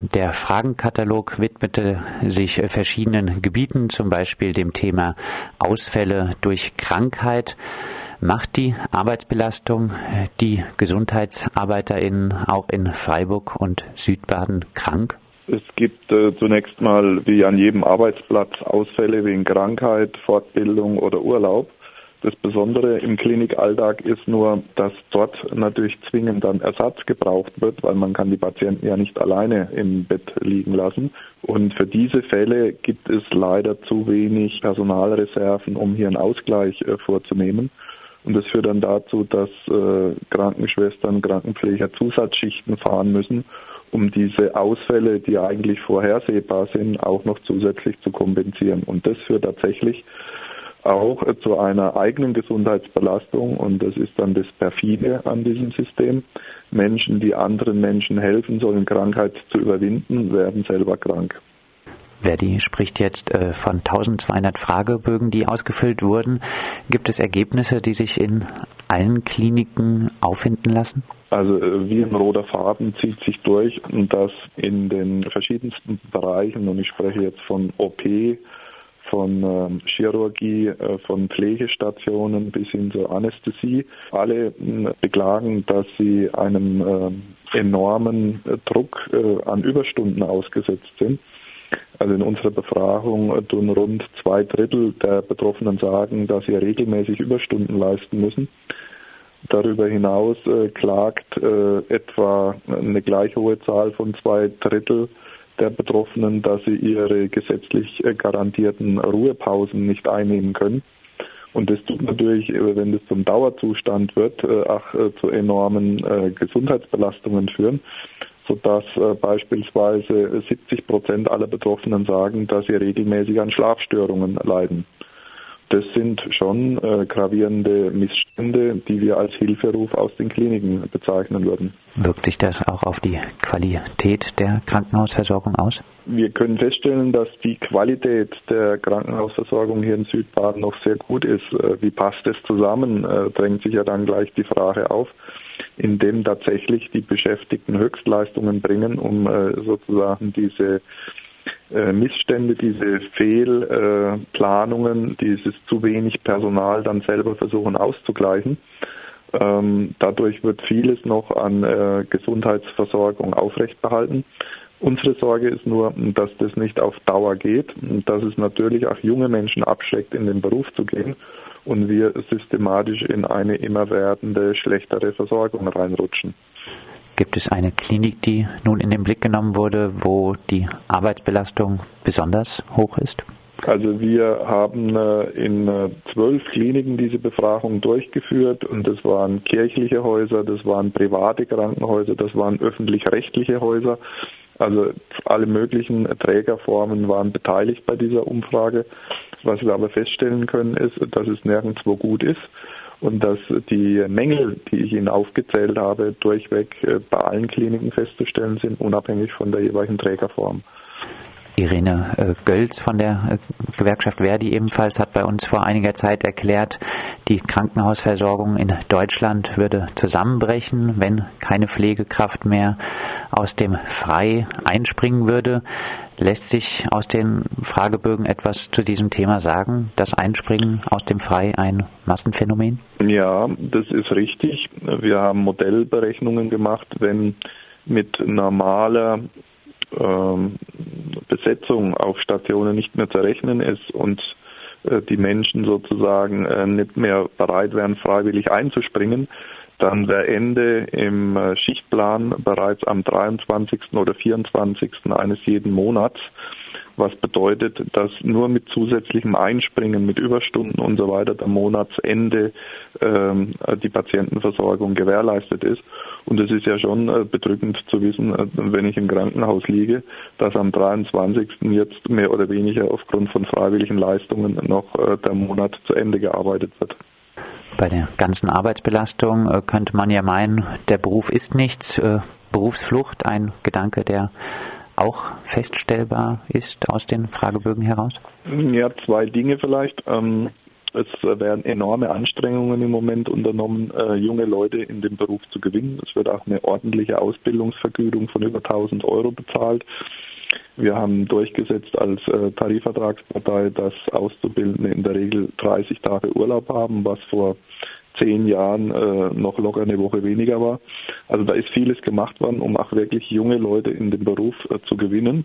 Der Fragenkatalog widmete sich verschiedenen Gebieten, zum Beispiel dem Thema Ausfälle durch Krankheit. Macht die Arbeitsbelastung die GesundheitsarbeiterInnen auch in Freiburg und Südbaden krank? Es gibt äh, zunächst mal wie an jedem Arbeitsplatz Ausfälle wegen Krankheit, Fortbildung oder Urlaub. Das Besondere im Klinikalltag ist nur, dass dort natürlich zwingend dann Ersatz gebraucht wird, weil man kann die Patienten ja nicht alleine im Bett liegen lassen. Und für diese Fälle gibt es leider zu wenig Personalreserven, um hier einen Ausgleich äh, vorzunehmen. Und das führt dann dazu, dass äh, Krankenschwestern, Krankenpfleger Zusatzschichten fahren müssen, um diese Ausfälle, die eigentlich vorhersehbar sind, auch noch zusätzlich zu kompensieren. Und das führt tatsächlich auch zu einer eigenen Gesundheitsbelastung und das ist dann das Perfide an diesem System. Menschen, die anderen Menschen helfen sollen, Krankheit zu überwinden, werden selber krank. Verdi spricht jetzt äh, von 1200 Fragebögen, die ausgefüllt wurden. Gibt es Ergebnisse, die sich in allen Kliniken auffinden lassen? Also äh, wie ein roter Faden zieht sich durch, dass in den verschiedensten Bereichen, und ich spreche jetzt von OP, von ähm, Chirurgie, äh, von Pflegestationen bis hin zur Anästhesie. Alle äh, beklagen, dass sie einem äh, enormen äh, Druck äh, an Überstunden ausgesetzt sind. Also in unserer Befragung tun rund zwei Drittel der Betroffenen sagen, dass sie regelmäßig Überstunden leisten müssen. Darüber hinaus klagt etwa eine gleich hohe Zahl von zwei Drittel der Betroffenen, dass sie ihre gesetzlich äh, garantierten Ruhepausen nicht einnehmen können. Und das tut natürlich, äh, wenn das zum Dauerzustand wird, äh, auch zu enormen Gesundheitsbelastungen führen, sodass beispielsweise 70 Prozent aller Betroffenen sagen, dass sie regelmäßig an Schlafstörungen leiden. Das sind schon äh, gravierende Missstände, die wir als Hilferuf aus den Kliniken bezeichnen würden. Wirkt sich das auch auf die Qualität der Krankenhausversorgung aus? Wir können feststellen, dass die Qualität der Krankenhausversorgung hier in Südbaden noch sehr gut ist. Äh, wie passt es zusammen, äh, drängt sich ja dann gleich die Frage auf, indem tatsächlich die Beschäftigten Höchstleistungen bringen, um äh, sozusagen diese Missstände, diese Fehlplanungen, dieses zu wenig Personal dann selber versuchen auszugleichen. Ähm, dadurch wird vieles noch an äh, Gesundheitsversorgung aufrechtbehalten. Unsere Sorge ist nur, dass das nicht auf Dauer geht und dass es natürlich auch junge Menschen abschreckt, in den Beruf zu gehen und wir systematisch in eine immer werdende schlechtere Versorgung reinrutschen. Gibt es eine Klinik, die nun in den Blick genommen wurde, wo die Arbeitsbelastung besonders hoch ist? Also wir haben äh, in äh, zwölf Kliniken diese Befragung durchgeführt und das waren kirchliche Häuser, das waren private Krankenhäuser, das waren öffentlich-rechtliche Häuser. Also alle möglichen Trägerformen waren beteiligt bei dieser Umfrage. Was wir aber feststellen können, ist, dass es nirgendwo gut ist und dass die Mängel, die ich Ihnen aufgezählt habe, durchweg äh, bei allen Kliniken festzustellen sind, unabhängig von der jeweiligen Trägerform. Irene äh, Gölz von der äh, Gewerkschaft Verdi ebenfalls hat bei uns vor einiger Zeit erklärt, die Krankenhausversorgung in Deutschland würde zusammenbrechen, wenn keine Pflegekraft mehr aus dem Frei einspringen würde. Lässt sich aus den Fragebögen etwas zu diesem Thema sagen? Das Einspringen aus dem Frei ein Massenphänomen? Ja, das ist richtig. Wir haben Modellberechnungen gemacht, wenn mit normaler ähm, Besetzung auf Stationen nicht mehr zu rechnen ist und äh, die Menschen sozusagen äh, nicht mehr bereit wären, freiwillig einzuspringen, dann wäre Ende im äh, Schichtplan bereits am 23. oder 24. eines jeden Monats was bedeutet, dass nur mit zusätzlichem Einspringen, mit Überstunden und so weiter am Monatsende ähm, die Patientenversorgung gewährleistet ist. Und es ist ja schon äh, bedrückend zu wissen, äh, wenn ich im Krankenhaus liege, dass am 23. jetzt mehr oder weniger aufgrund von freiwilligen Leistungen noch äh, der Monat zu Ende gearbeitet wird. Bei der ganzen Arbeitsbelastung äh, könnte man ja meinen, der Beruf ist nichts, äh, Berufsflucht, ein Gedanke, der auch feststellbar ist aus den Fragebögen heraus? Ja, zwei Dinge vielleicht. Ähm, Es werden enorme Anstrengungen im Moment unternommen, äh, junge Leute in den Beruf zu gewinnen. Es wird auch eine ordentliche Ausbildungsvergütung von über 1000 Euro bezahlt. Wir haben durchgesetzt als äh, Tarifvertragspartei, dass Auszubildende in der Regel 30 Tage Urlaub haben, was vor zehn Jahren äh, noch locker eine Woche weniger war. Also da ist vieles gemacht worden, um auch wirklich junge Leute in den Beruf äh, zu gewinnen.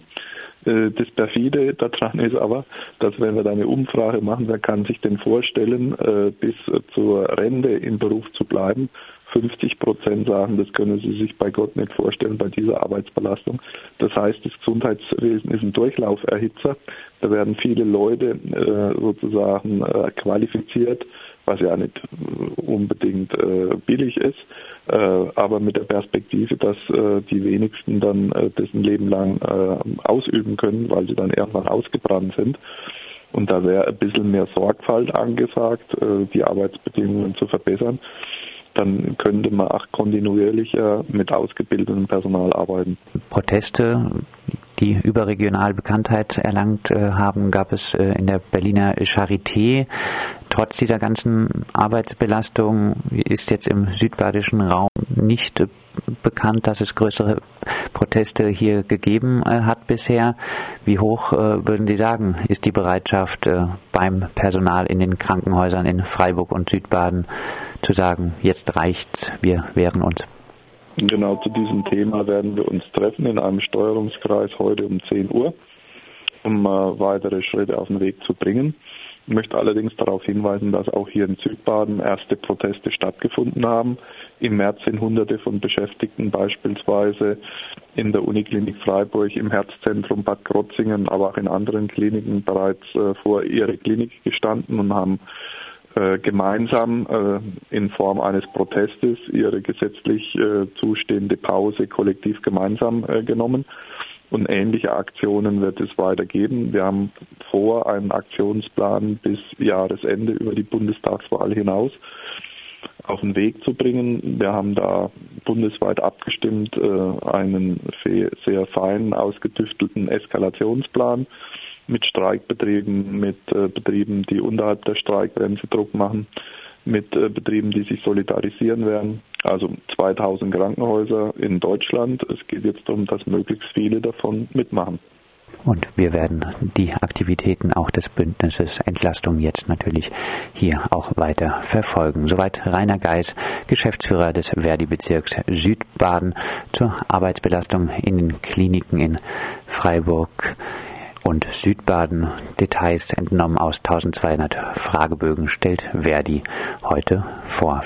Äh, das perfide daran ist aber, dass wenn wir da eine Umfrage machen, wer kann sich denn vorstellen, äh, bis zur Rente im Beruf zu bleiben, 50 Prozent sagen, das können sie sich bei Gott nicht vorstellen bei dieser Arbeitsbelastung. Das heißt, das Gesundheitswesen ist ein Durchlauferhitzer. Da werden viele Leute äh, sozusagen äh, qualifiziert, was ja nicht unbedingt äh, billig ist, aber mit der Perspektive, dass die wenigsten dann ein Leben lang ausüben können, weil sie dann irgendwann ausgebrannt sind. Und da wäre ein bisschen mehr Sorgfalt angesagt, die Arbeitsbedingungen zu verbessern dann könnte man auch kontinuierlicher mit ausgebildetem Personal arbeiten. Proteste, die überregional Bekanntheit erlangt äh, haben, gab es äh, in der Berliner Charité. Trotz dieser ganzen Arbeitsbelastung ist jetzt im südbadischen Raum nicht bekannt, dass es größere Proteste hier gegeben äh, hat bisher. Wie hoch würden Sie sagen, ist die Bereitschaft beim Personal in den Krankenhäusern in Freiburg und Südbaden zu sagen, jetzt reicht's, wir wehren uns? Genau zu diesem Thema werden wir uns treffen in einem Steuerungskreis heute um 10 Uhr, um äh, weitere Schritte auf den Weg zu bringen. Ich möchte allerdings darauf hinweisen, dass auch hier in Südbaden erste Proteste stattgefunden haben. Im März sind Hunderte von Beschäftigten beispielsweise in der Uniklinik Freiburg, im Herzzentrum Bad Krotzingen, aber auch in anderen Kliniken bereits äh, vor ihre Klinik gestanden und haben äh, gemeinsam äh, in Form eines Protestes ihre gesetzlich äh, zustehende Pause kollektiv gemeinsam genommen. Und ähnliche Aktionen wird es weitergeben. Wir haben vor, einen Aktionsplan bis Jahresende über die Bundestagswahl hinaus auf den Weg zu bringen. Wir haben da bundesweit abgestimmt äh, einen sehr fein ausgetüftelten Eskalationsplan mit Streikbetrieben, mit äh, Betrieben, die unterhalb der Streikgrenze Druck machen, mit äh, Betrieben, die sich solidarisieren werden. Also 2000 Krankenhäuser in Deutschland. Es geht jetzt darum, dass möglichst viele davon mitmachen. Und wir werden die Aktivitäten auch des Bündnisses Entlastung jetzt natürlich hier auch weiter verfolgen. Soweit Rainer Geis, Geschäftsführer des Verdi-Bezirks Südbaden zur Arbeitsbelastung in den Kliniken in Freiburg und Südbaden. Details entnommen aus 1200 Fragebögen stellt Verdi heute vor.